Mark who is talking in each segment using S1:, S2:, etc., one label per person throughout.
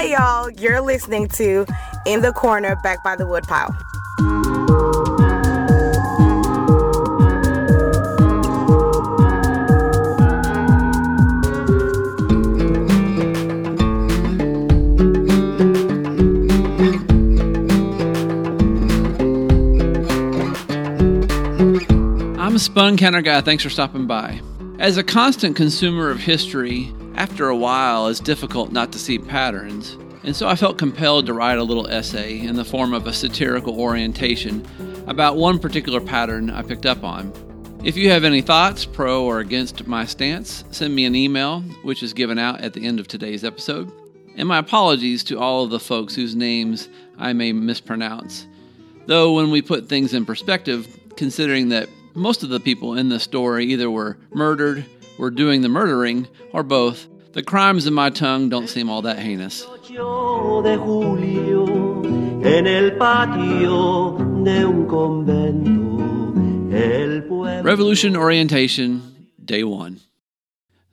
S1: Hi, y'all. You're listening to In the Corner Back by the Woodpile.
S2: I'm a Spun Counter Guy. Thanks for stopping by. As a constant consumer of history, after a while it's difficult not to see patterns, and so I felt compelled to write a little essay in the form of a satirical orientation about one particular pattern I picked up on. If you have any thoughts, pro or against my stance, send me an email, which is given out at the end of today's episode. And my apologies to all of the folks whose names I may mispronounce. Though, when we put things in perspective, considering that most of the people in the story either were murdered, were doing the murdering, or both. The crimes in my tongue don't seem all that heinous. Revolution Orientation, Day 1.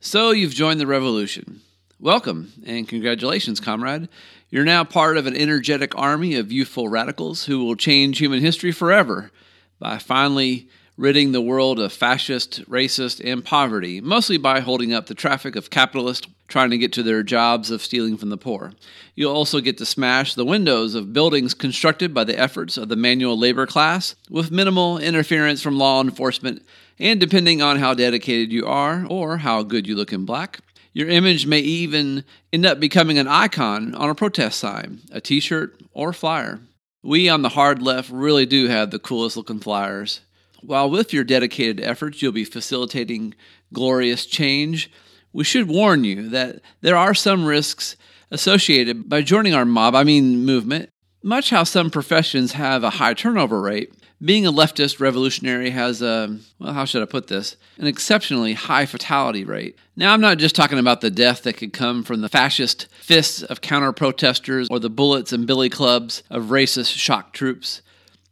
S2: So you've joined the revolution. Welcome and congratulations, comrade. You're now part of an energetic army of youthful radicals who will change human history forever by finally ridding the world of fascist, racist, and poverty, mostly by holding up the traffic of capitalists trying to get to their jobs of stealing from the poor. You'll also get to smash the windows of buildings constructed by the efforts of the manual labor class with minimal interference from law enforcement, and depending on how dedicated you are or how good you look in black. Your image may even end up becoming an icon on a protest sign, a t shirt, or flyer. We on the hard left really do have the coolest looking flyers. While with your dedicated efforts you'll be facilitating glorious change, we should warn you that there are some risks associated by joining our mob, I mean movement. Much how some professions have a high turnover rate, being a leftist revolutionary has a, well, how should I put this? An exceptionally high fatality rate. Now, I'm not just talking about the death that could come from the fascist fists of counter protesters or the bullets and billy clubs of racist shock troops.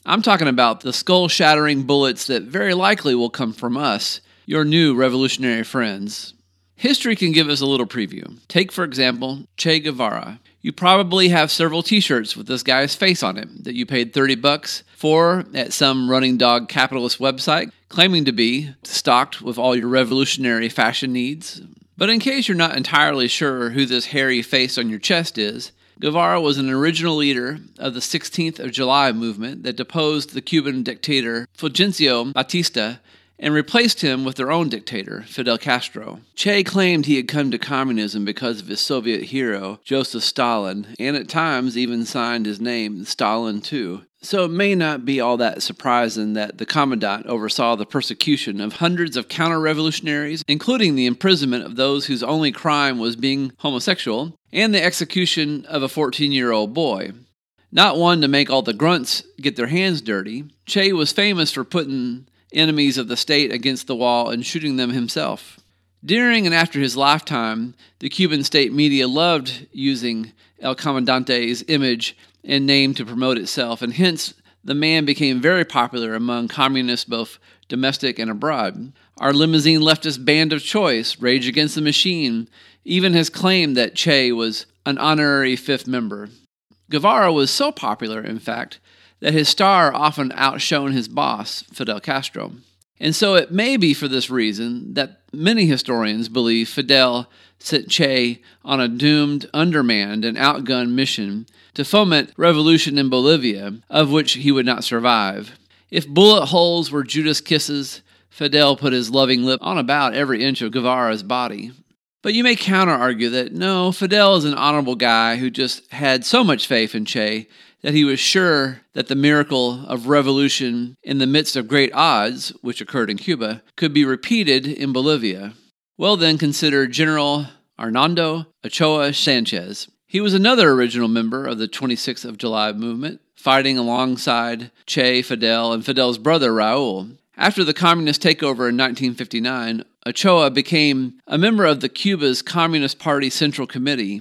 S2: I'm talking about the skull shattering bullets that very likely will come from us, your new revolutionary friends. History can give us a little preview. Take, for example, Che Guevara. You probably have several t shirts with this guy's face on it that you paid 30 bucks for at some running dog capitalist website, claiming to be stocked with all your revolutionary fashion needs. But in case you're not entirely sure who this hairy face on your chest is, Guevara was an original leader of the 16th of July movement that deposed the Cuban dictator Fulgencio Batista and replaced him with their own dictator, Fidel Castro. Che claimed he had come to communism because of his Soviet hero, Joseph Stalin, and at times even signed his name, Stalin too. So it may not be all that surprising that the commandant oversaw the persecution of hundreds of counter revolutionaries, including the imprisonment of those whose only crime was being homosexual, and the execution of a 14 year old boy. Not one to make all the grunts get their hands dirty, Che was famous for putting enemies of the state against the wall and shooting them himself. During and after his lifetime, the Cuban state media loved using El Comandante's image and name to promote itself, and hence the man became very popular among communists both domestic and abroad. Our limousine leftist band of choice, Rage Against the Machine, even has claimed that Che was an honorary fifth member. Guevara was so popular, in fact, that his star often outshone his boss, Fidel Castro. And so it may be for this reason that many historians believe Fidel sent Che on a doomed, undermanned, and outgunned mission to foment revolution in Bolivia, of which he would not survive. If bullet holes were Judas kisses, Fidel put his loving lip on about every inch of Guevara's body. But you may counter argue that no, Fidel is an honorable guy who just had so much faith in Che that he was sure that the miracle of revolution in the midst of great odds, which occurred in Cuba, could be repeated in Bolivia. Well, then consider General Hernando Ochoa Sanchez. He was another original member of the 26th of July movement, fighting alongside Che, Fidel, and Fidel's brother Raul. After the communist takeover in 1959, Ochoa became a member of the Cuba's Communist Party Central Committee,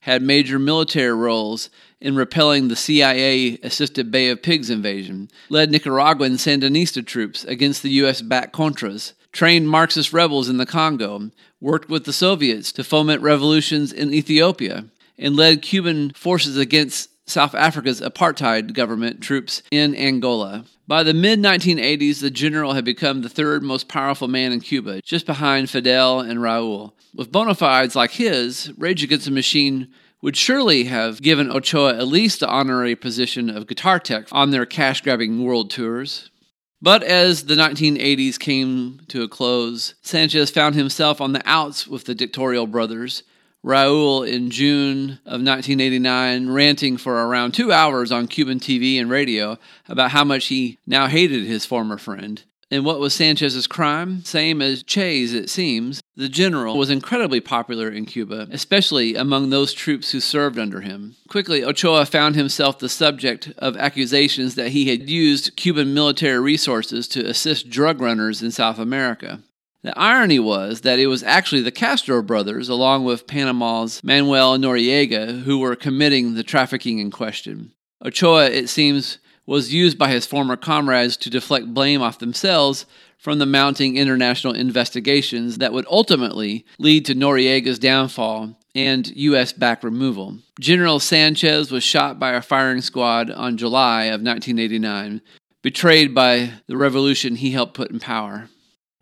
S2: had major military roles in repelling the CIA assisted Bay of Pigs invasion, led Nicaraguan Sandinista troops against the U.S. backed Contras, trained Marxist rebels in the Congo, worked with the Soviets to foment revolutions in Ethiopia, and led Cuban forces against South Africa's apartheid government troops in Angola. By the mid 1980s, the general had become the third most powerful man in Cuba, just behind Fidel and Raul. With bona fides like his, Rage Against the Machine would surely have given Ochoa at least the honorary position of guitar tech on their cash grabbing world tours. But as the 1980s came to a close, Sanchez found himself on the outs with the dictatorial brothers Raul in June of 1989 ranting for around two hours on Cuban TV and radio about how much he now hated his former friend. And what was Sanchez's crime? Same as Che's, it seems. The general was incredibly popular in Cuba, especially among those troops who served under him. Quickly, Ochoa found himself the subject of accusations that he had used Cuban military resources to assist drug runners in South America. The irony was that it was actually the Castro brothers, along with Panama's Manuel Noriega, who were committing the trafficking in question. Ochoa, it seems, was used by his former comrades to deflect blame off themselves from the mounting international investigations that would ultimately lead to Noriega's downfall and U.S. back removal. General Sanchez was shot by a firing squad on July of 1989, betrayed by the revolution he helped put in power.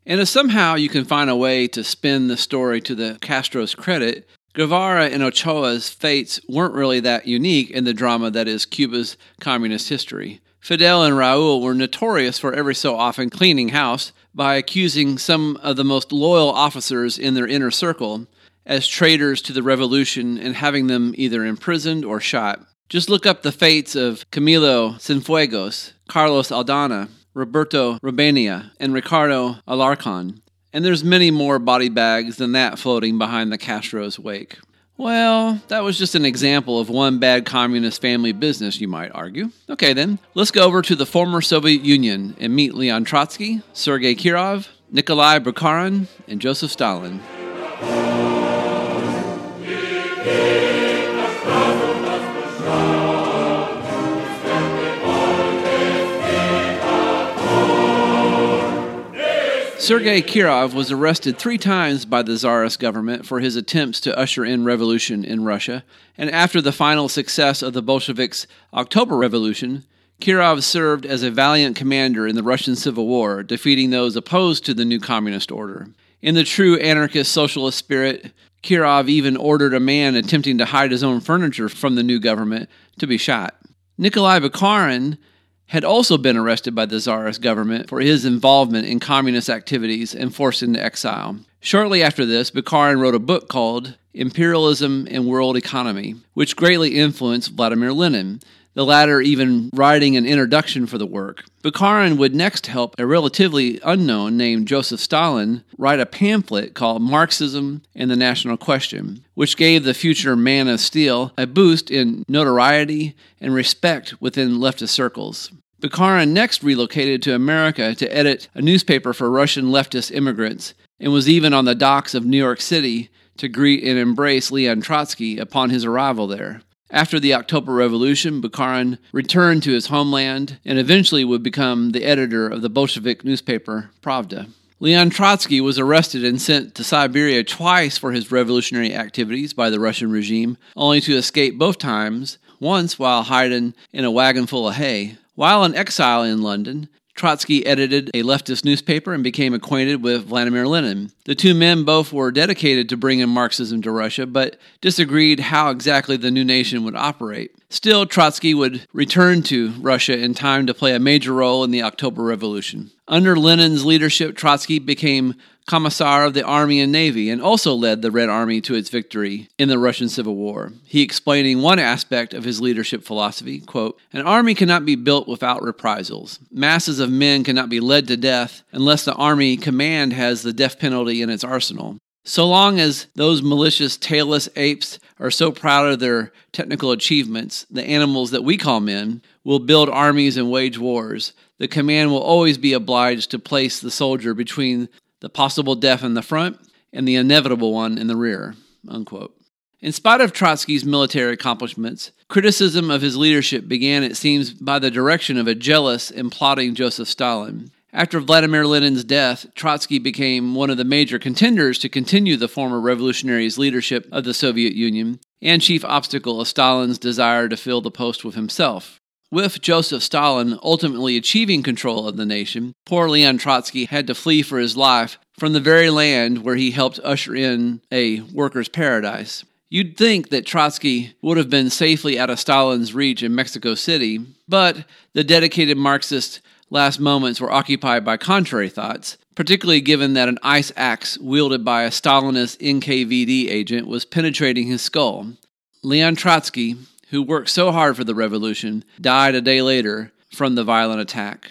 S2: And if somehow you can find a way to spin the story to the Castro's credit, Guevara and Ochoa's fates weren't really that unique in the drama that is Cuba's communist history. Fidel and Raul were notorious for every so often cleaning house by accusing some of the most loyal officers in their inner circle as traitors to the revolution and having them either imprisoned or shot. Just look up the fates of Camilo Cienfuegos, Carlos Aldana, Roberto Robaina, and Ricardo Alarcon. And there's many more body bags than that floating behind the Castro's wake. Well, that was just an example of one bad communist family business, you might argue. Okay, then, let's go over to the former Soviet Union and meet Leon Trotsky, Sergei Kirov, Nikolai Bukharin, and Joseph Stalin. Sergei Kirov was arrested three times by the Tsarist government for his attempts to usher in revolution in Russia, and after the final success of the Bolsheviks' October Revolution, Kirov served as a valiant commander in the Russian Civil War, defeating those opposed to the new communist order. In the true anarchist socialist spirit, Kirov even ordered a man attempting to hide his own furniture from the new government to be shot. Nikolai Bukharin had also been arrested by the Tsarist government for his involvement in communist activities and forced into exile. Shortly after this, Bukharin wrote a book called Imperialism and World Economy, which greatly influenced Vladimir Lenin, the latter even writing an introduction for the work. Bukharin would next help a relatively unknown named Joseph Stalin write a pamphlet called Marxism and the National Question, which gave the future man of steel a boost in notoriety and respect within leftist circles. Bukharin next relocated to America to edit a newspaper for Russian leftist immigrants and was even on the docks of New York City to greet and embrace Leon Trotsky upon his arrival there. After the October Revolution, Bukharin returned to his homeland and eventually would become the editor of the Bolshevik newspaper Pravda. Leon Trotsky was arrested and sent to Siberia twice for his revolutionary activities by the Russian regime, only to escape both times, once while hiding in a wagon full of hay. While in exile in London, Trotsky edited a leftist newspaper and became acquainted with Vladimir Lenin. The two men both were dedicated to bringing Marxism to Russia, but disagreed how exactly the new nation would operate. Still, Trotsky would return to Russia in time to play a major role in the October Revolution. Under Lenin's leadership, Trotsky became Commissar of the Army and Navy and also led the Red Army to its victory in the Russian Civil War. He explaining one aspect of his leadership philosophy, quote, "An army cannot be built without reprisals. Masses of men cannot be led to death unless the army command has the death penalty in its arsenal. So long as those malicious, tailless apes are so proud of their technical achievements, the animals that we call men will build armies and wage wars. The command will always be obliged to place the soldier between the possible death in the front and the inevitable one in the rear. Unquote. In spite of Trotsky's military accomplishments, criticism of his leadership began, it seems, by the direction of a jealous and plotting Joseph Stalin. After Vladimir Lenin's death, Trotsky became one of the major contenders to continue the former revolutionary's leadership of the Soviet Union and chief obstacle of Stalin's desire to fill the post with himself. With Joseph Stalin ultimately achieving control of the nation, poor Leon Trotsky had to flee for his life from the very land where he helped usher in a worker's paradise. You'd think that Trotsky would have been safely out of Stalin's reach in Mexico City, but the dedicated Marxist last moments were occupied by contrary thoughts, particularly given that an ice axe wielded by a Stalinist NKVD agent was penetrating his skull. Leon Trotsky, who worked so hard for the revolution, died a day later from the violent attack.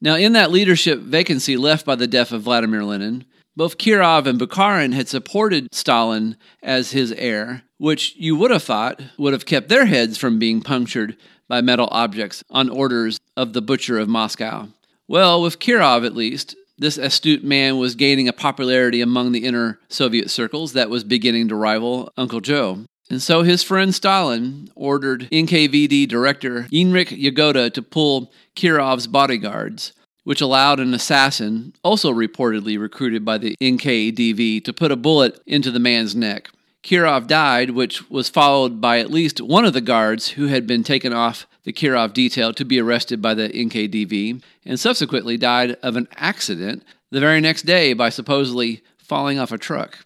S2: Now, in that leadership vacancy left by the death of Vladimir Lenin, both Kirov and Bukharin had supported Stalin as his heir, which you would have thought would have kept their heads from being punctured by metal objects on orders of the butcher of Moscow. Well, with Kirov at least, this astute man was gaining a popularity among the inner Soviet circles that was beginning to rival Uncle Joe. And so his friend Stalin ordered NKVD director Heinrich Yagoda to pull Kirov's bodyguards, which allowed an assassin, also reportedly recruited by the NKVD, to put a bullet into the man's neck. Kirov died, which was followed by at least one of the guards who had been taken off the Kirov detail to be arrested by the NKVD, and subsequently died of an accident the very next day by supposedly falling off a truck.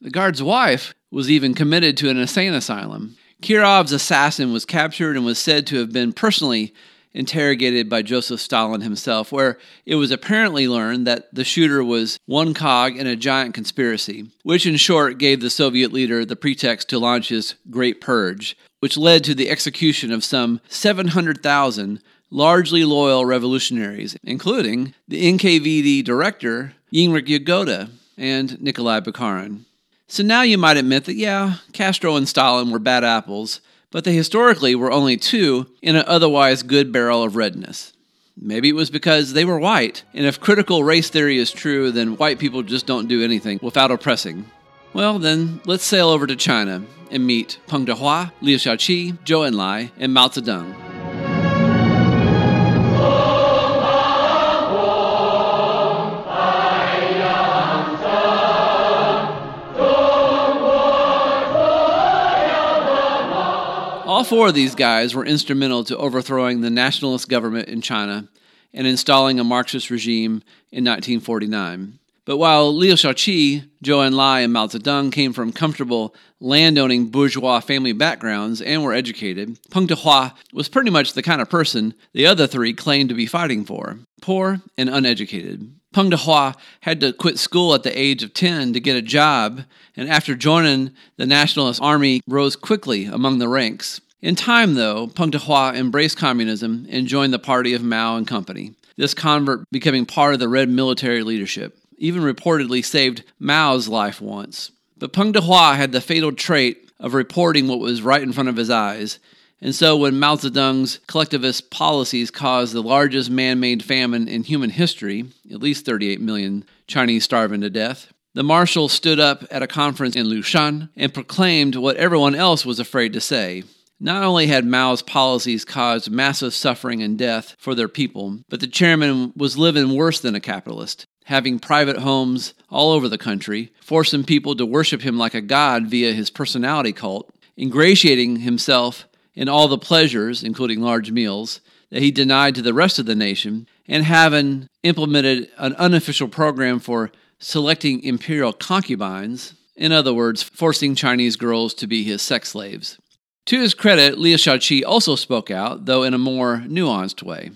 S2: The guard's wife was even committed to an insane asylum. Kirov's assassin was captured and was said to have been personally interrogated by Joseph Stalin himself, where it was apparently learned that the shooter was one cog in a giant conspiracy, which in short gave the Soviet leader the pretext to launch his Great Purge, which led to the execution of some 700,000 largely loyal revolutionaries, including the NKVD director Heinrich Yagoda and Nikolai Bukharin. So now you might admit that, yeah, Castro and Stalin were bad apples, but they historically were only two in an otherwise good barrel of redness. Maybe it was because they were white, and if critical race theory is true, then white people just don't do anything without oppressing. Well, then, let's sail over to China and meet Peng Dehuai, Liu Shaoqi, Zhou Enlai, and Mao Zedong. All four of these guys were instrumental to overthrowing the nationalist government in China and installing a Marxist regime in 1949. But while Liu Shaoqi, Zhou Enlai, and Mao Zedong came from comfortable landowning bourgeois family backgrounds and were educated, Peng Dehuai was pretty much the kind of person the other three claimed to be fighting for poor and uneducated. Peng Dehuai had to quit school at the age of 10 to get a job, and after joining the Nationalist Army, rose quickly among the ranks. In time, though, Peng Dehuai embraced communism and joined the party of Mao and company. This convert becoming part of the Red military leadership, even reportedly saved Mao's life once. But Peng Dehuai had the fatal trait of reporting what was right in front of his eyes, and so when Mao Zedong's collectivist policies caused the largest man made famine in human history, at least 38 million Chinese starving to death, the marshal stood up at a conference in Lushan and proclaimed what everyone else was afraid to say not only had Mao's policies caused massive suffering and death for their people, but the chairman was living worse than a capitalist, having private homes all over the country, forcing people to worship him like a god via his personality cult, ingratiating himself in all the pleasures, including large meals, that he denied to the rest of the nation, and having implemented an unofficial program for selecting imperial concubines, in other words, forcing Chinese girls to be his sex slaves. To his credit, Liu Shaoqi also spoke out, though in a more nuanced way.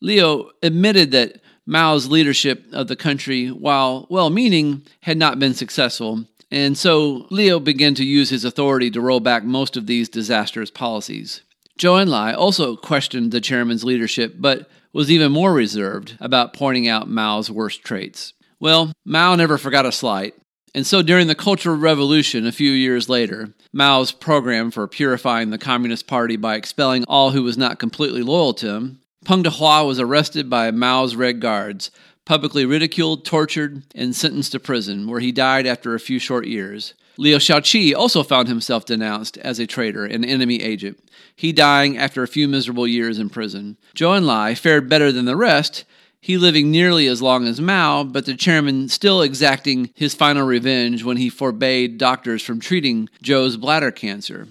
S2: Liu admitted that Mao's leadership of the country, while well meaning, had not been successful, and so Liu began to use his authority to roll back most of these disastrous policies. Zhou Enlai also questioned the chairman's leadership, but was even more reserved about pointing out Mao's worst traits. Well, Mao never forgot a slight, and so during the Cultural Revolution a few years later, Mao's program for purifying the Communist Party by expelling all who was not completely loyal to him, Peng Dehuai was arrested by Mao's Red Guards, publicly ridiculed, tortured, and sentenced to prison, where he died after a few short years. Liu Shaoqi also found himself denounced as a traitor and enemy agent, he dying after a few miserable years in prison. Zhou Enlai fared better than the rest, he living nearly as long as Mao, but the chairman still exacting his final revenge when he forbade doctors from treating Zhou's bladder cancer.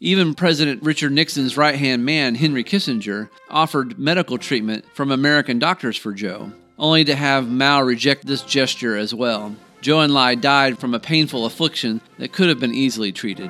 S2: Even President Richard Nixon's right hand man, Henry Kissinger, offered medical treatment from American doctors for Zhou, only to have Mao reject this gesture as well. Zhou and Enlai died from a painful affliction that could have been easily treated.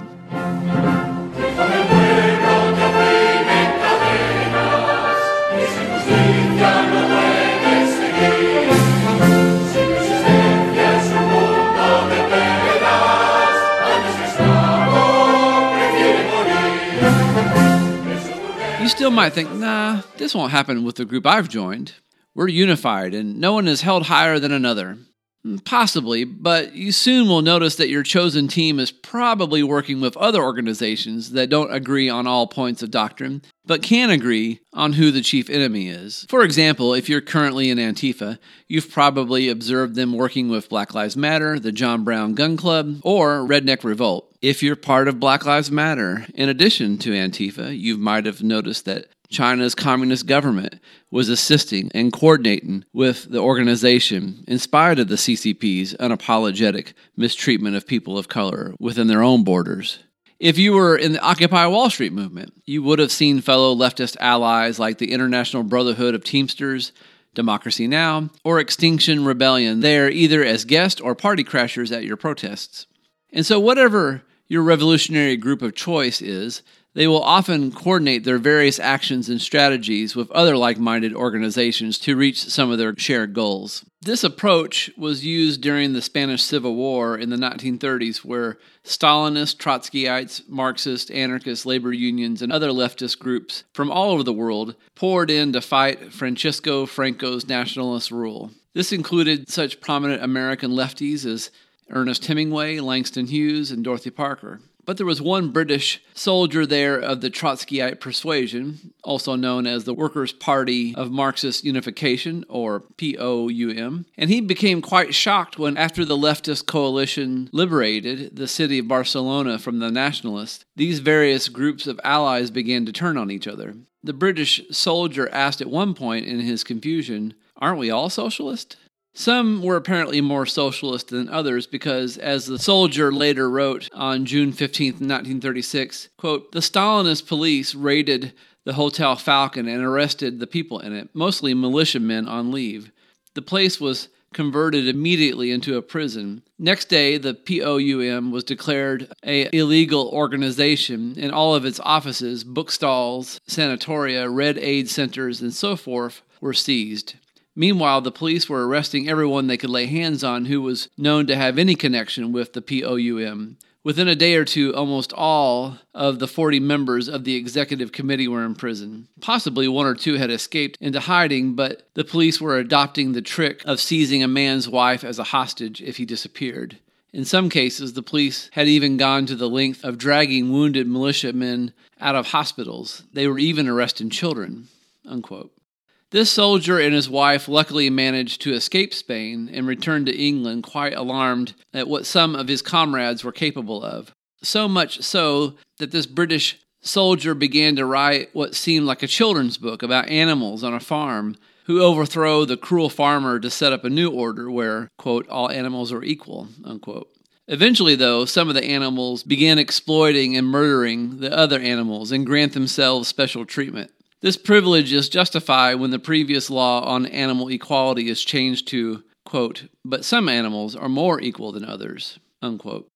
S2: You still might think, nah, this won't happen with the group I've joined. We're unified and no one is held higher than another. Mm, possibly, but you soon will notice that your chosen team is probably working with other organizations that don't agree on all points of doctrine, but can agree on who the chief enemy is. For example, if you're currently in Antifa, you've probably observed them working with Black Lives Matter, the John Brown Gun Club, or Redneck Revolt. If you're part of Black Lives Matter, in addition to Antifa, you might have noticed that China's communist government was assisting and coordinating with the organization in spite of the CCP's unapologetic mistreatment of people of color within their own borders. If you were in the Occupy Wall Street movement, you would have seen fellow leftist allies like the International Brotherhood of Teamsters, Democracy Now!, or Extinction Rebellion there either as guest or party crashers at your protests. And so, whatever your revolutionary group of choice is, they will often coordinate their various actions and strategies with other like minded organizations to reach some of their shared goals. This approach was used during the Spanish Civil War in the 1930s, where Stalinist, Trotskyites, Marxist, anarchist, labor unions, and other leftist groups from all over the world poured in to fight Francisco Franco's nationalist rule. This included such prominent American lefties as Ernest Hemingway, Langston Hughes, and Dorothy Parker. But there was one British soldier there of the Trotskyite persuasion, also known as the Workers' Party of Marxist Unification, or POUM, and he became quite shocked when, after the leftist coalition liberated the city of Barcelona from the nationalists, these various groups of allies began to turn on each other. The British soldier asked at one point in his confusion, Aren't we all socialist? Some were apparently more socialist than others because, as the soldier later wrote on June 15, 1936, quote, the Stalinist police raided the Hotel Falcon and arrested the people in it, mostly militiamen on leave. The place was converted immediately into a prison. Next day, the POUM was declared a illegal organization, and all of its offices, bookstalls, sanatoria, red aid centers, and so forth were seized. Meanwhile, the police were arresting everyone they could lay hands on who was known to have any connection with the POUM. Within a day or two, almost all of the 40 members of the executive committee were in prison. Possibly one or two had escaped into hiding, but the police were adopting the trick of seizing a man's wife as a hostage if he disappeared. In some cases, the police had even gone to the length of dragging wounded militiamen out of hospitals. They were even arresting children. Unquote. This soldier and his wife luckily managed to escape Spain and return to England quite alarmed at what some of his comrades were capable of. So much so that this British soldier began to write what seemed like a children's book about animals on a farm who overthrow the cruel farmer to set up a new order where, quote, all animals are equal, unquote. Eventually, though, some of the animals began exploiting and murdering the other animals and grant themselves special treatment. This privilege is justified when the previous law on animal equality is changed to, quote, but some animals are more equal than others, unquote.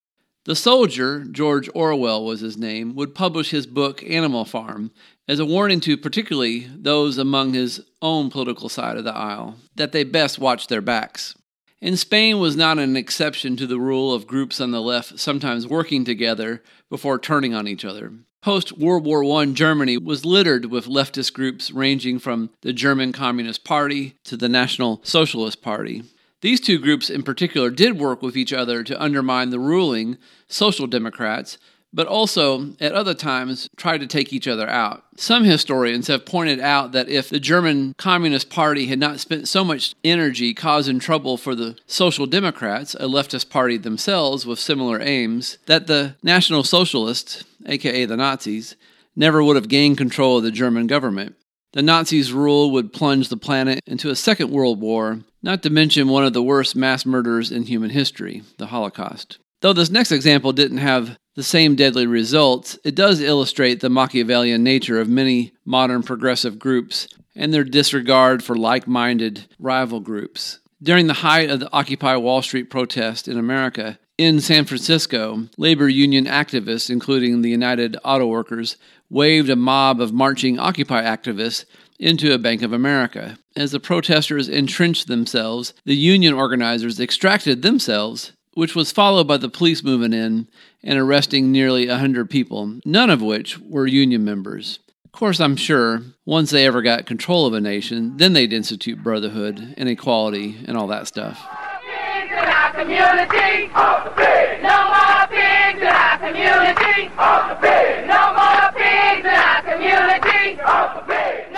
S2: The soldier, George Orwell was his name, would publish his book Animal Farm as a warning to particularly those among his own political side of the aisle that they best watch their backs. And Spain was not an exception to the rule of groups on the left sometimes working together before turning on each other. Post World War I Germany was littered with leftist groups ranging from the German Communist Party to the National Socialist Party. These two groups in particular did work with each other to undermine the ruling Social Democrats, but also at other times tried to take each other out. Some historians have pointed out that if the German Communist Party had not spent so much energy causing trouble for the Social Democrats, a leftist party themselves with similar aims, that the National Socialists, aka the Nazis, never would have gained control of the German government. The Nazis' rule would plunge the planet into a second world war, not to mention one of the worst mass murders in human history, the Holocaust. Though this next example didn't have the same deadly results, it does illustrate the Machiavellian nature of many modern progressive groups and their disregard for like minded rival groups. During the height of the Occupy Wall Street protest in America, in San Francisco, labor union activists, including the United Auto Workers, waved a mob of marching Occupy activists into a Bank of America. As the protesters entrenched themselves, the union organizers extracted themselves, which was followed by the police moving in and arresting nearly a hundred people, none of which were union members. Of course, I'm sure once they ever got control of a nation, then they'd institute brotherhood and equality and all that stuff.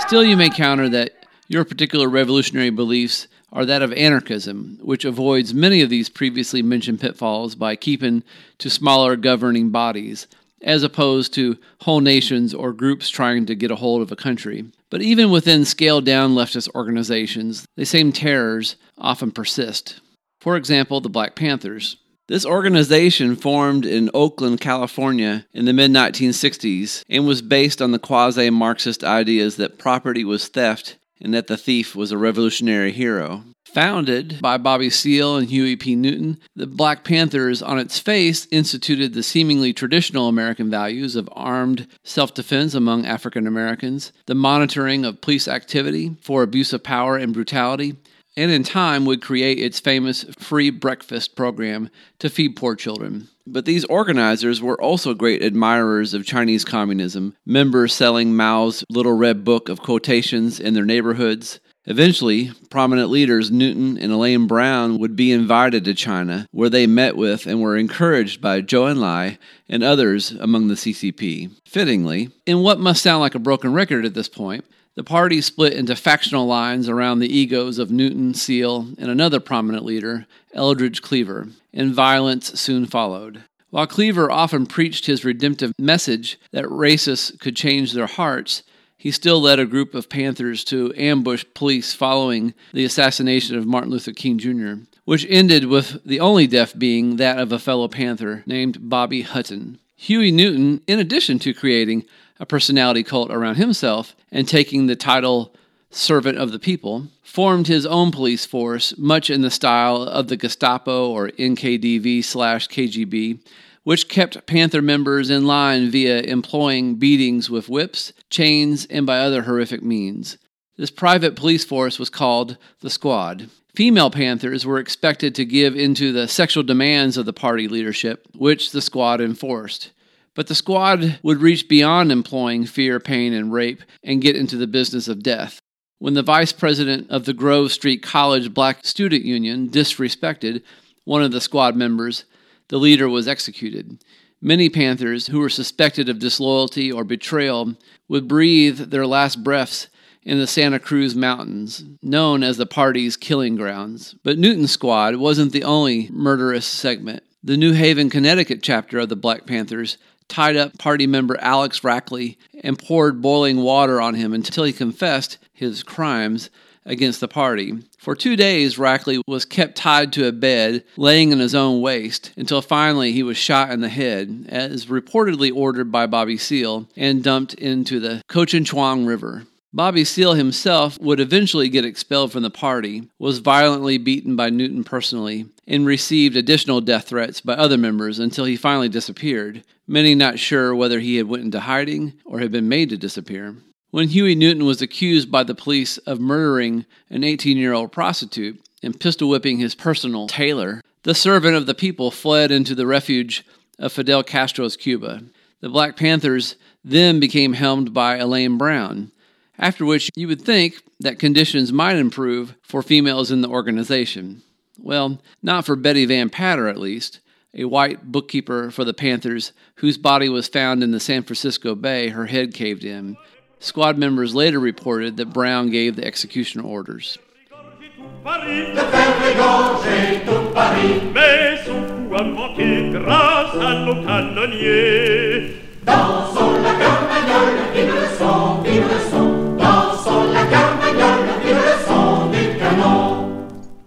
S2: Still, you may counter that your particular revolutionary beliefs are that of anarchism, which avoids many of these previously mentioned pitfalls by keeping to smaller governing bodies, as opposed to whole nations or groups trying to get a hold of a country. But even within scaled down leftist organizations, the same terrors often persist. For example, the Black Panthers. This organization formed in Oakland, California in the mid 1960s and was based on the quasi Marxist ideas that property was theft and that the thief was a revolutionary hero. Founded by Bobby Seale and Huey P. Newton, the Black Panthers, on its face, instituted the seemingly traditional American values of armed self defense among African Americans, the monitoring of police activity for abuse of power and brutality, and in time would create its famous free breakfast program to feed poor children. But these organizers were also great admirers of Chinese communism, members selling Mao's Little Red Book of quotations in their neighborhoods. Eventually, prominent leaders Newton and Elaine Brown would be invited to China, where they met with and were encouraged by Zhou Enlai and others among the CCP. Fittingly, in what must sound like a broken record at this point, the party split into factional lines around the egos of Newton, Seale and another prominent leader, Eldridge Cleaver, and violence soon followed. While Cleaver often preached his redemptive message that racists could change their hearts, he still led a group of Panthers to ambush police following the assassination of Martin Luther King Jr., which ended with the only death being that of a fellow Panther named Bobby Hutton. Huey Newton, in addition to creating a personality cult around himself and taking the title servant of the people, formed his own police force, much in the style of the Gestapo or NKVD slash KGB, which kept Panther members in line via employing beatings with whips, chains, and by other horrific means. This private police force was called the Squad. Female Panthers were expected to give into the sexual demands of the party leadership, which the Squad enforced. But the squad would reach beyond employing fear, pain, and rape and get into the business of death. When the vice president of the Grove Street College Black Student Union disrespected one of the squad members, the leader was executed. Many Panthers who were suspected of disloyalty or betrayal would breathe their last breaths in the Santa Cruz Mountains, known as the party's killing grounds. But Newton's squad wasn't the only murderous segment. The New Haven, Connecticut chapter of the Black Panthers tied up party member Alex Rackley and poured boiling water on him until he confessed his crimes against the party. For two days, Rackley was kept tied to a bed, laying in his own waste, until finally he was shot in the head, as reportedly ordered by Bobby Seale, and dumped into the Cochin Coginchaug River. Bobby Seale himself would eventually get expelled from the party, was violently beaten by Newton personally, and received additional death threats by other members until he finally disappeared, many not sure whether he had went into hiding or had been made to disappear. When Huey Newton was accused by the police of murdering an 18-year-old prostitute and pistol whipping his personal tailor, the servant of the people fled into the refuge of Fidel Castro's Cuba. The Black Panthers then became helmed by Elaine Brown, after which you would think that conditions might improve for females in the organization. Well, not for Betty Van Patter, at least, a white bookkeeper for the Panthers whose body was found in the San Francisco Bay, her head caved in. Squad members later reported that Brown gave the execution orders.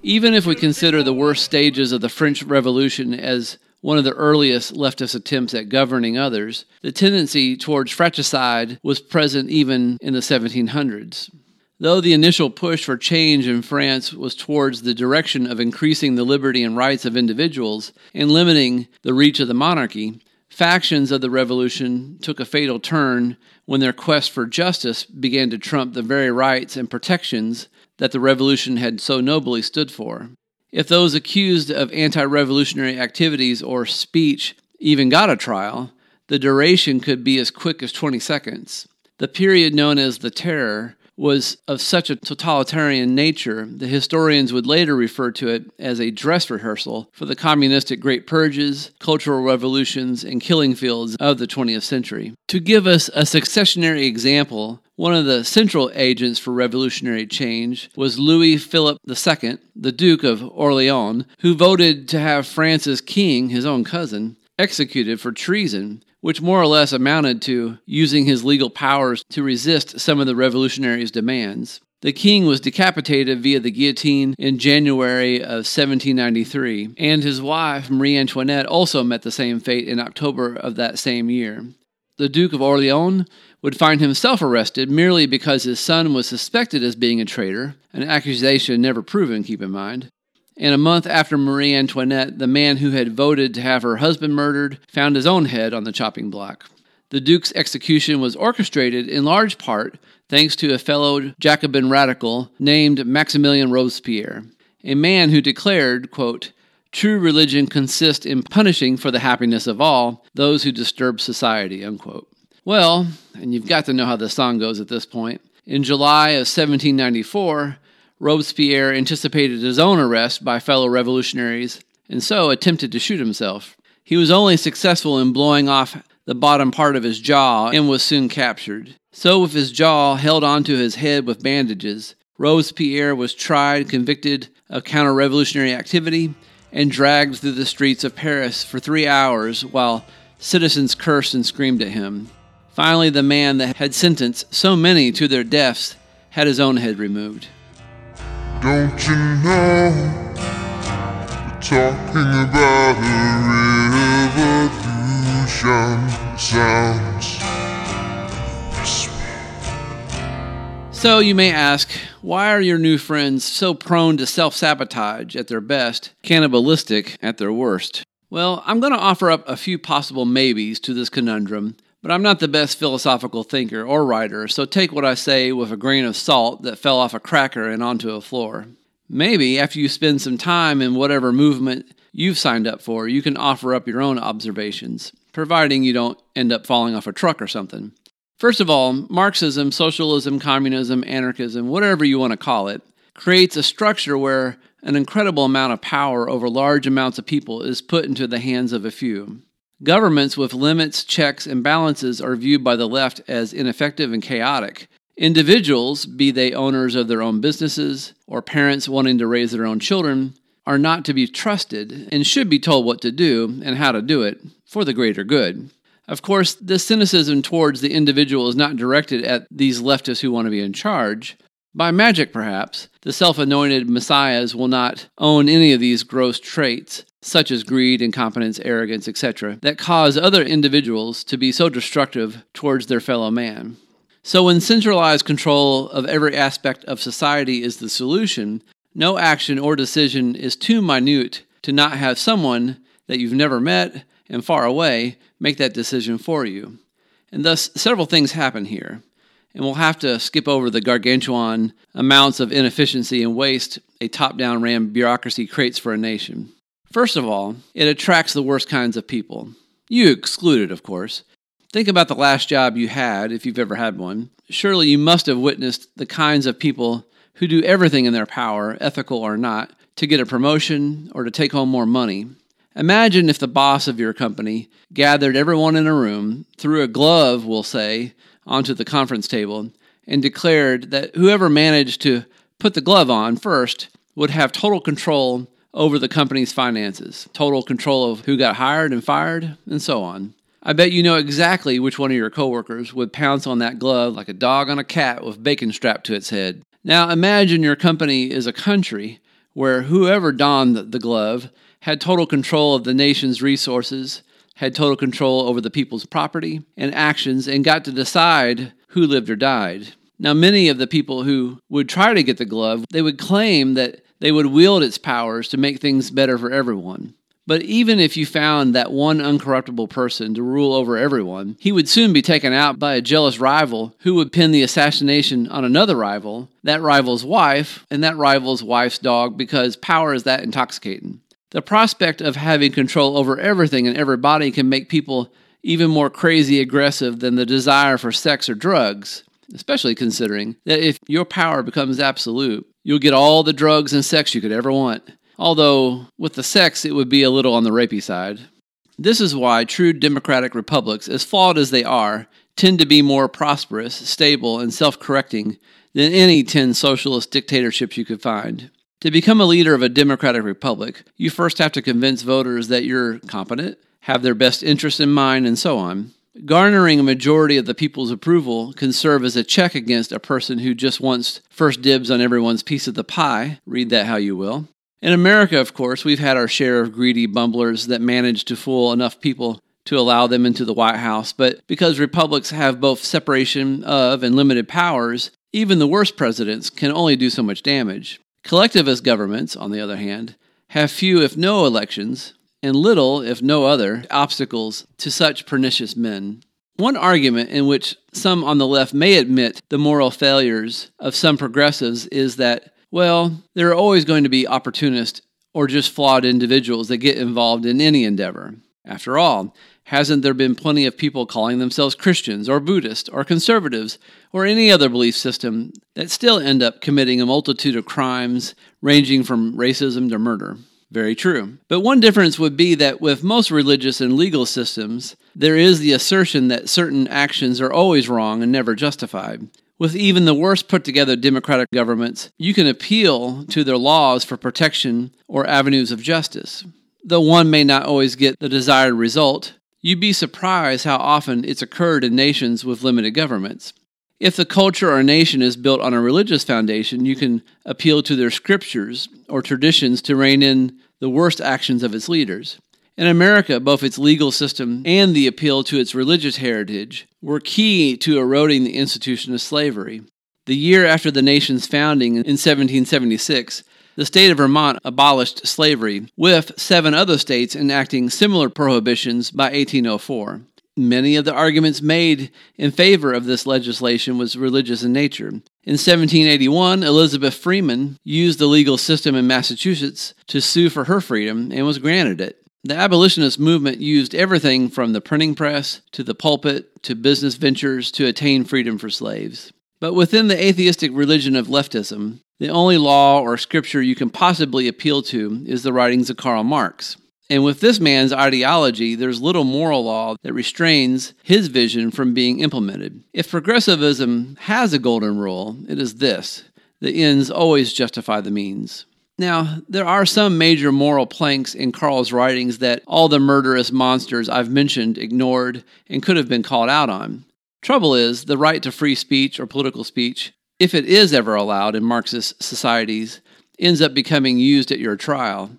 S2: Even if we consider the worst stages of the French Revolution as one of the earliest leftist attempts at governing others, the tendency towards fratricide was present even in the 1700s. Though the initial push for change in France was towards the direction of increasing the liberty and rights of individuals and limiting the reach of the monarchy, factions of the revolution took a fatal turn when their quest for justice began to trump the very rights and protections that the revolution had so nobly stood for. If those accused of anti revolutionary activities or speech even got a trial, the duration could be as quick as 20 seconds. The period known as the Terror was of such a totalitarian nature, the historians would later refer to it as a dress rehearsal for the communistic Great Purges, cultural revolutions, and killing fields of the 20th century. To give us a successionary example, one of the central agents for revolutionary change was Louis Philip II, the Duke of Orleans, who voted to have France's king, his own cousin, executed for treason which more or less amounted to using his legal powers to resist some of the revolutionaries' demands. The king was decapitated via the guillotine in January of 1793, and his wife, Marie Antoinette, also met the same fate in October of that same year. The Duke of Orleans would find himself arrested merely because his son was suspected as being a traitor, an accusation never proven, keep in mind. And a month after Marie Antoinette, the man who had voted to have her husband murdered found his own head on the chopping block. The Duke's execution was orchestrated in large part thanks to a fellow Jacobin radical named Maximilien Robespierre, a man who declared, quote, True religion consists in punishing for the happiness of all those who disturb society. Unquote. Well, and you've got to know how the song goes at this point. In July of 1794, Robespierre anticipated his own arrest by fellow revolutionaries and so attempted to shoot himself. He was only successful in blowing off the bottom part of his jaw and was soon captured. So, with his jaw held onto his head with bandages, Robespierre was tried, convicted of counter revolutionary activity, and dragged through the streets of Paris for three hours while citizens cursed and screamed at him. Finally, the man that had sentenced so many to their deaths had his own head removed. Don't you know we're talking about a revolution sounds So you may ask, why are your new friends so prone to self sabotage at their best, cannibalistic at their worst? Well, I'm going to offer up a few possible maybes to this conundrum but I'm not the best philosophical thinker or writer, so take what I say with a grain of salt that fell off a cracker and onto a floor. Maybe after you spend some time in whatever movement you've signed up for, you can offer up your own observations, providing you don't end up falling off a truck or something. First of all, Marxism, socialism, communism, anarchism, whatever you want to call it, creates a structure where an incredible amount of power over large amounts of people is put into the hands of a few. Governments with limits, checks, and balances are viewed by the left as ineffective and chaotic. Individuals, be they owners of their own businesses or parents wanting to raise their own children, are not to be trusted and should be told what to do and how to do it for the greater good. Of course, this cynicism towards the individual is not directed at these leftists who want to be in charge. By magic, perhaps, the self anointed messiahs will not own any of these gross traits, such as greed, incompetence, arrogance, etc., that cause other individuals to be so destructive towards their fellow man. So, when centralized control of every aspect of society is the solution, no action or decision is too minute to not have someone that you've never met and far away make that decision for you. And thus, several things happen here. And we'll have to skip over the gargantuan amounts of inefficiency and waste a top down ran bureaucracy creates for a nation. First of all, it attracts the worst kinds of people. You excluded, of course. Think about the last job you had, if you've ever had one. Surely you must have witnessed the kinds of people who do everything in their power, ethical or not, to get a promotion or to take home more money. Imagine if the boss of your company gathered everyone in a room, threw a glove, we'll say, onto the conference table, and declared that whoever managed to put the glove on first would have total control over the company's finances, total control of who got hired and fired, and so on. I bet you know exactly which one of your coworkers would pounce on that glove like a dog on a cat with bacon strapped to its head. Now imagine your company is a country where whoever donned the glove had total control of the nation's resources, had total control over the people's property and actions, and got to decide who lived or died. Now, many of the people who would try to get the glove, they would claim that they would wield its powers to make things better for everyone. But even if you found that one uncorruptible person to rule over everyone, he would soon be taken out by a jealous rival who would pin the assassination on another rival, that rival's wife, and that rival's wife's dog because power is that intoxicating. The prospect of having control over everything and everybody can make people even more crazy aggressive than the desire for sex or drugs, especially considering that if your power becomes absolute, you'll get all the drugs and sex you could ever want. Although, with the sex, it would be a little on the rapey side. This is why true democratic republics, as flawed as they are, tend to be more prosperous, stable, and self correcting than any 10 socialist dictatorships you could find. To become a leader of a democratic republic, you first have to convince voters that you're competent, have their best interests in mind, and so on. Garnering a majority of the people's approval can serve as a check against a person who just wants first dibs on everyone's piece of the pie. Read that how you will. In America, of course, we've had our share of greedy bumblers that manage to fool enough people to allow them into the White House, but because republics have both separation of and limited powers, even the worst presidents can only do so much damage. Collectivist governments, on the other hand, have few, if no, elections, and little, if no other, obstacles to such pernicious men. One argument in which some on the left may admit the moral failures of some progressives is that, well, there are always going to be opportunists or just flawed individuals that get involved in any endeavor. After all, hasn't there been plenty of people calling themselves Christians or Buddhists or conservatives or any other belief system that still end up committing a multitude of crimes ranging from racism to murder? Very true. But one difference would be that with most religious and legal systems, there is the assertion that certain actions are always wrong and never justified. With even the worst put together democratic governments, you can appeal to their laws for protection or avenues of justice. Though one may not always get the desired result, You'd be surprised how often it's occurred in nations with limited governments. If the culture or nation is built on a religious foundation, you can appeal to their scriptures or traditions to rein in the worst actions of its leaders. In America, both its legal system and the appeal to its religious heritage were key to eroding the institution of slavery. The year after the nation's founding in 1776, the state of Vermont abolished slavery, with seven other states enacting similar prohibitions by 1804. Many of the arguments made in favor of this legislation was religious in nature. In 1781, Elizabeth Freeman used the legal system in Massachusetts to sue for her freedom and was granted it. The abolitionist movement used everything from the printing press to the pulpit to business ventures to attain freedom for slaves. But within the atheistic religion of leftism, the only law or scripture you can possibly appeal to is the writings of Karl Marx. And with this man's ideology, there's little moral law that restrains his vision from being implemented. If progressivism has a golden rule, it is this the ends always justify the means. Now, there are some major moral planks in Karl's writings that all the murderous monsters I've mentioned ignored and could have been called out on. Trouble is, the right to free speech or political speech, if it is ever allowed in Marxist societies, ends up becoming used at your trial.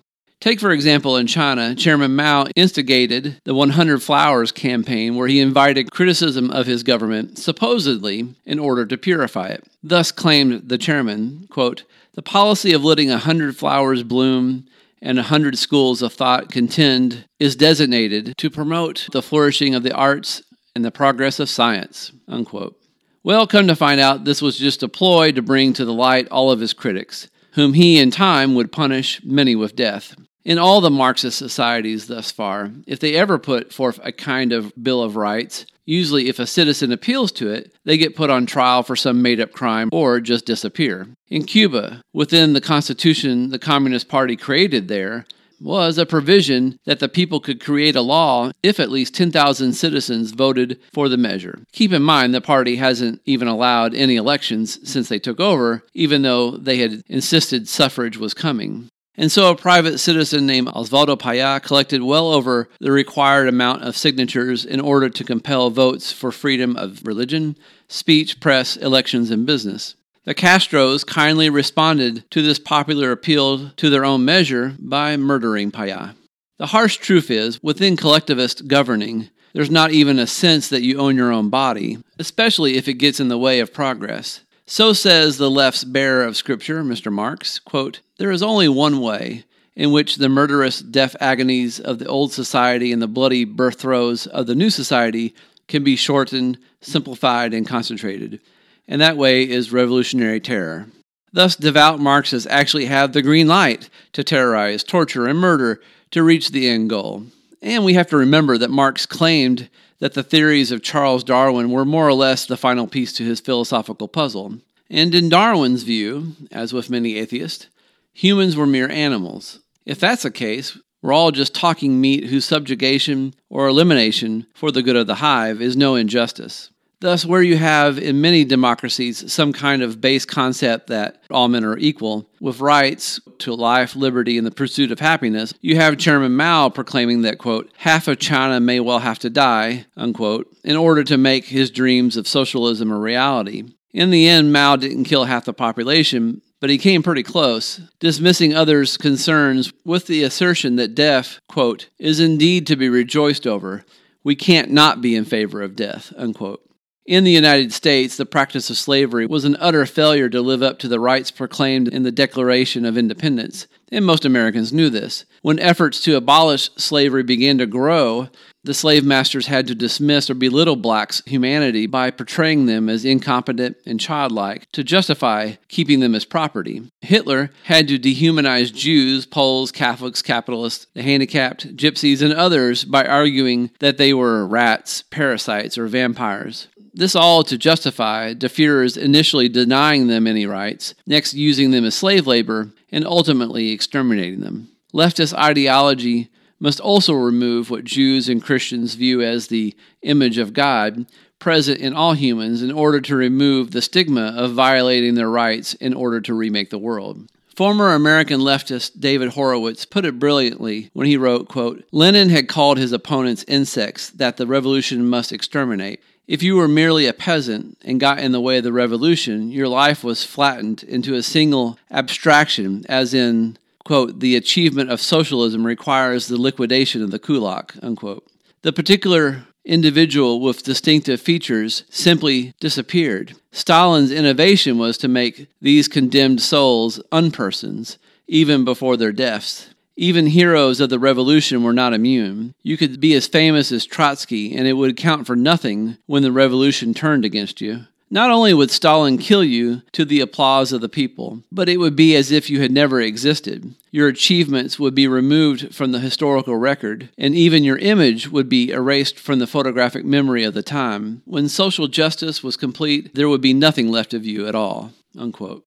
S2: Take, for example, in China, Chairman Mao instigated the 100 Flowers campaign where he invited criticism of his government, supposedly in order to purify it. Thus claimed the chairman, quote, the policy of letting a hundred flowers bloom and a hundred schools of thought contend is designated to promote the flourishing of the arts and the progress of science. Unquote. Well, come to find out, this was just a ploy to bring to the light all of his critics, whom he in time would punish many with death. In all the Marxist societies thus far, if they ever put forth a kind of Bill of Rights, usually if a citizen appeals to it, they get put on trial for some made up crime or just disappear. In Cuba, within the constitution the Communist Party created there, was a provision that the people could create a law if at least 10,000 citizens voted for the measure. Keep in mind the party hasn't even allowed any elections since they took over, even though they had insisted suffrage was coming. And so a private citizen named Osvaldo Paya collected well over the required amount of signatures in order to compel votes for freedom of religion, speech, press, elections, and business. The Castros kindly responded to this popular appeal to their own measure by murdering Payá. The harsh truth is, within collectivist governing, there's not even a sense that you own your own body, especially if it gets in the way of progress. So says the left's bearer of Scripture, Mr. Marx, quote, There is only one way in which the murderous death agonies of the old society and the bloody birth throes of the new society can be shortened, simplified, and concentrated. And that way is revolutionary terror. Thus, devout Marxists actually have the green light to terrorize, torture, and murder to reach the end goal. And we have to remember that Marx claimed that the theories of Charles Darwin were more or less the final piece to his philosophical puzzle. And in Darwin's view, as with many atheists, humans were mere animals. If that's the case, we're all just talking meat whose subjugation or elimination for the good of the hive is no injustice. Thus, where you have in many democracies some kind of base concept that all men are equal, with rights to life, liberty, and the pursuit of happiness, you have Chairman Mao proclaiming that, quote, half of China may well have to die, unquote, in order to make his dreams of socialism a reality. In the end, Mao didn't kill half the population, but he came pretty close, dismissing others' concerns with the assertion that death, quote, is indeed to be rejoiced over. We can't not be in favor of death, unquote. In the United States, the practice of slavery was an utter failure to live up to the rights proclaimed in the Declaration of Independence, and most Americans knew this. When efforts to abolish slavery began to grow, the slave masters had to dismiss or belittle blacks' humanity by portraying them as incompetent and childlike to justify keeping them as property. Hitler had to dehumanize Jews, Poles, Catholics, capitalists, the handicapped, gypsies, and others by arguing that they were rats, parasites, or vampires. This all to justify the Fuhrer's initially denying them any rights, next using them as slave labor, and ultimately exterminating them. Leftist ideology must also remove what Jews and Christians view as the image of God present in all humans in order to remove the stigma of violating their rights in order to remake the world. Former American leftist David Horowitz put it brilliantly when he wrote, quote, Lenin had called his opponents insects that the revolution must exterminate. If you were merely a peasant and got in the way of the revolution, your life was flattened into a single abstraction, as in, quote, the achievement of socialism requires the liquidation of the kulak, unquote. The particular individual with distinctive features simply disappeared. Stalin's innovation was to make these condemned souls unpersons, even before their deaths. Even heroes of the revolution were not immune. You could be as famous as Trotsky, and it would count for nothing when the revolution turned against you. Not only would Stalin kill you to the applause of the people, but it would be as if you had never existed. Your achievements would be removed from the historical record, and even your image would be erased from the photographic memory of the time. When social justice was complete, there would be nothing left of you at all. Unquote.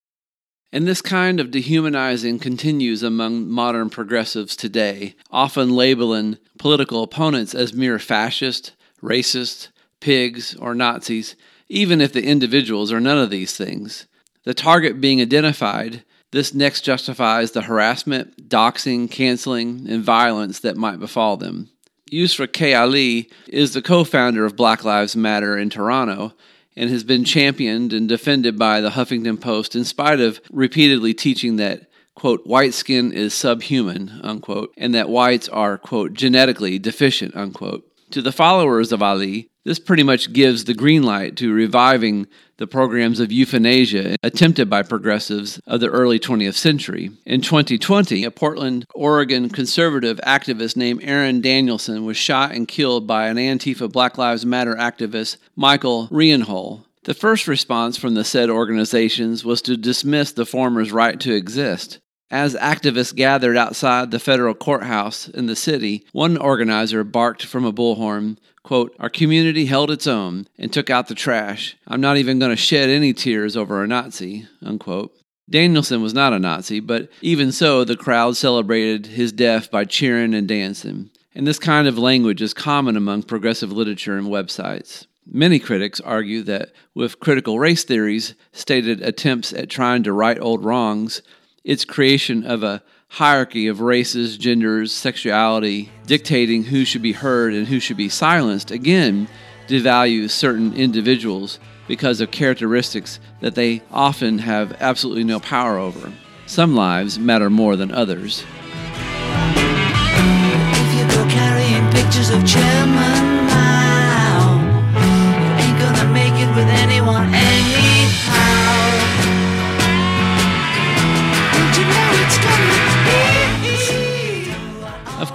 S2: And this kind of dehumanizing continues among modern progressives today, often labeling political opponents as mere fascist, racist, pigs, or Nazis, even if the individuals are none of these things. The target being identified, this next justifies the harassment, doxing, canceling, and violence that might befall them. Yusra Khogali is the co founder of Black Lives Matter in Toronto and has been championed and defended by the Huffington Post in spite of repeatedly teaching that, quote, white skin is subhuman, unquote, and that whites are, quote, genetically deficient, unquote. To the followers of Ali, this pretty much gives the green light to reviving the programs of euthanasia attempted by progressives of the early 20th century. In 2020, a Portland, Oregon conservative activist named Aaron Danielson was shot and killed by an Antifa Black Lives Matter activist, Michael Reinoehl. The first response from the said organizations was to dismiss the former's right to exist. As activists gathered outside the federal courthouse in the city, one organizer barked from a bullhorn, quote, Our community held its own and took out the trash. I'm not even going to shed any tears over a Nazi, unquote. Danielson was not a Nazi, but even so, the crowd celebrated his death by cheering and dancing. And this kind of language is common among progressive literature and websites. Many critics argue that with critical race theories, stated attempts at trying to right old wrongs, its creation of a hierarchy of races, genders, sexuality, dictating who should be heard and who should be silenced, again, devalues certain individuals because of characteristics that they often have absolutely no power over. Some lives matter more than others.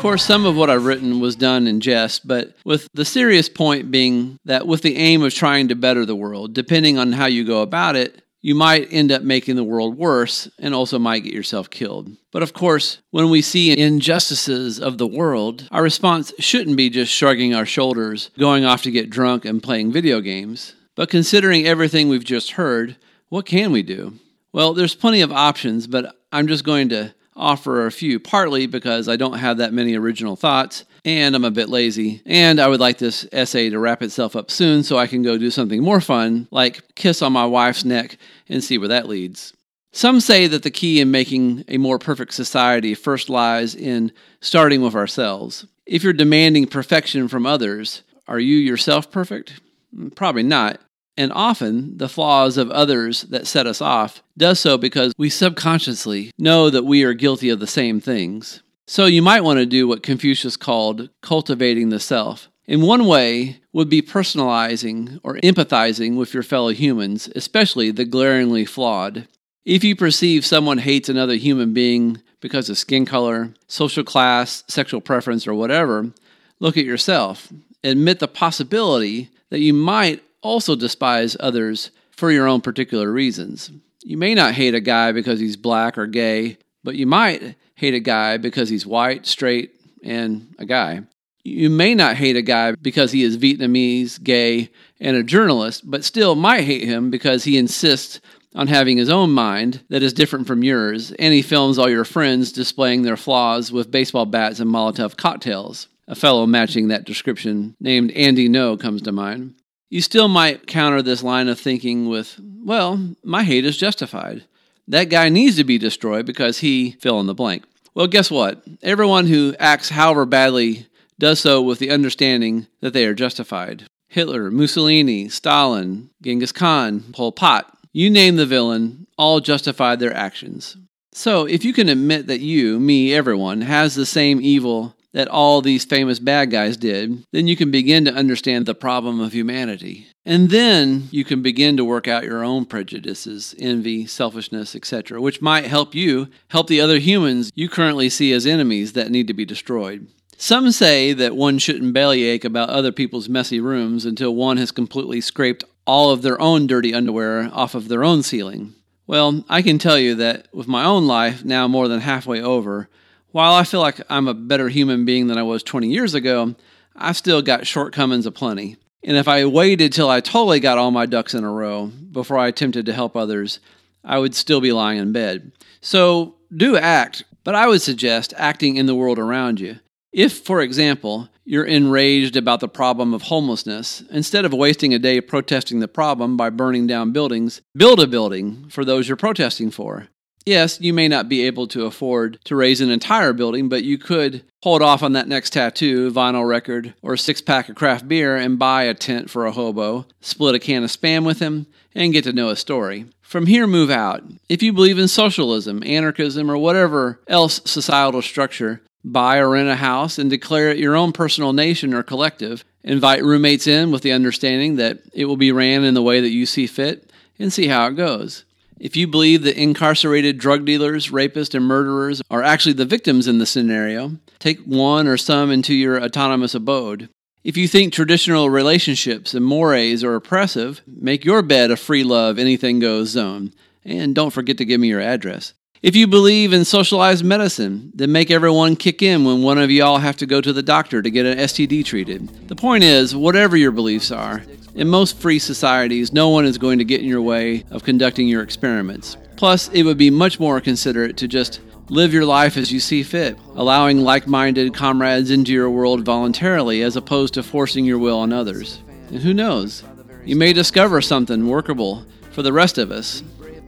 S2: Course, some of what I've written was done in jest, but with the serious point being that with the aim of trying to better the world, depending on how you go about it, you might end up making the world worse and also might get yourself killed. But of course, when we see injustices of the world, our response shouldn't be just shrugging our shoulders, going off to get drunk, and playing video games. But considering everything we've just heard, what can we do? Well, there's plenty of options, but I'm just going to offer a few, partly because I don't have that many original thoughts and I'm a bit lazy. And I would like this essay to wrap itself up soon so I can go do something more fun, like kiss on my wife's neck and see where that leads. Some say that the key in making a more perfect society first lies in starting with ourselves. If you're demanding perfection from others, are you yourself perfect? Mm, probably not. And often, the flaws of others that set us off does so because we subconsciously know that we are guilty of the same things. So you might want to do what Confucius called cultivating the self. In one way would be personalizing or empathizing with your fellow humans, especially the glaringly flawed. If you perceive someone hates another human being because of skin color, social class, sexual preference, or whatever, look at yourself. Admit the possibility that you might also despise others for your own particular reasons. You may not hate a guy because he's black or gay, but you might hate a guy because he's white, straight, and a guy. You may not hate a guy because he is Vietnamese, gay, and a journalist, but still might hate him because he insists on having his own mind that is different from yours, and he films all your friends displaying their flaws with baseball bats and Molotov cocktails. A fellow matching that description named Andy Ngo comes to mind. You still might counter this line of thinking with, well, my hate is justified. That guy needs to be destroyed because he fill in the blank. Well, guess what? Everyone who acts however badly does so with the understanding that they are justified. Hitler, Mussolini, Stalin, Genghis Khan, Pol Pot, you name the villain, all justified their actions. So, if you can admit that you, me, everyone, has the same evil that all these famous bad guys did, then you can begin to understand the problem of humanity. And then you can begin to work out your own prejudices, envy, selfishness, etc., which might help you help the other humans you currently see as enemies that need to be destroyed. Some say that one shouldn't bellyache about other people's messy rooms until one has completely scraped all of their own dirty underwear off of their own ceiling. Well, I can tell you that with my own life now more than halfway over, while I feel like I'm a better human being than I was 20 years ago, I've still got shortcomings aplenty. And if I waited till I totally got all my ducks in a row before I attempted to help others, I would still be lying in bed. So do act, but I would suggest acting in the world around you. If, for example, you're enraged about the problem of homelessness, instead of wasting a day protesting the problem by burning down buildings, build a building for those you're protesting for. Yes, you may not be able to afford to raise an entire building, but you could hold off on that next tattoo, vinyl record, or six pack of craft beer and buy a tent for a hobo, split a can of spam with him, and get to know a story. From here, move out. If you believe in socialism, anarchism, or whatever else societal structure, buy or rent a house and declare it your own personal nation or collective. Invite roommates in with the understanding that it will be ran in the way that you see fit and see how it goes. If you believe that incarcerated drug dealers, rapists, and murderers are actually the victims in the scenario, take one or some into your autonomous abode. If you think traditional relationships and mores are oppressive, make your bed a free love, anything goes zone. And don't forget to give me your address. If you believe in socialized medicine, then make everyone kick in when one of y'all have to go to the doctor to get an STD treated. The point is, whatever your beliefs are, in most free societies, no one is going to get in your way of conducting your experiments. Plus, it would be much more considerate to just live your life as you see fit, allowing like minded comrades into your world voluntarily as opposed to forcing your will on others. And who knows? You may discover something workable for the rest of us,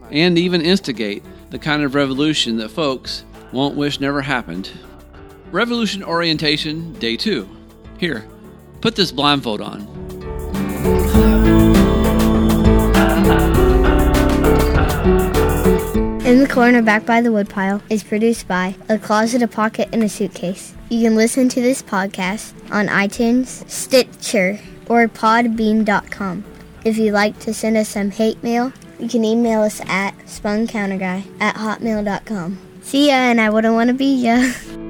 S2: and even instigate the kind of revolution that folks won't wish never happened. Revolution Orientation, Day 2. Here, put this blindfold on.
S3: In the Corner Back by the Woodpile is produced by A Closet, a Pocket, and a Suitcase. You can listen to this podcast on iTunes, Stitcher, or podbean.com. If you'd like to send us some hate mail, you can email us at spuncounterguy at hotmail.com. See ya, and I wouldn't want to be ya.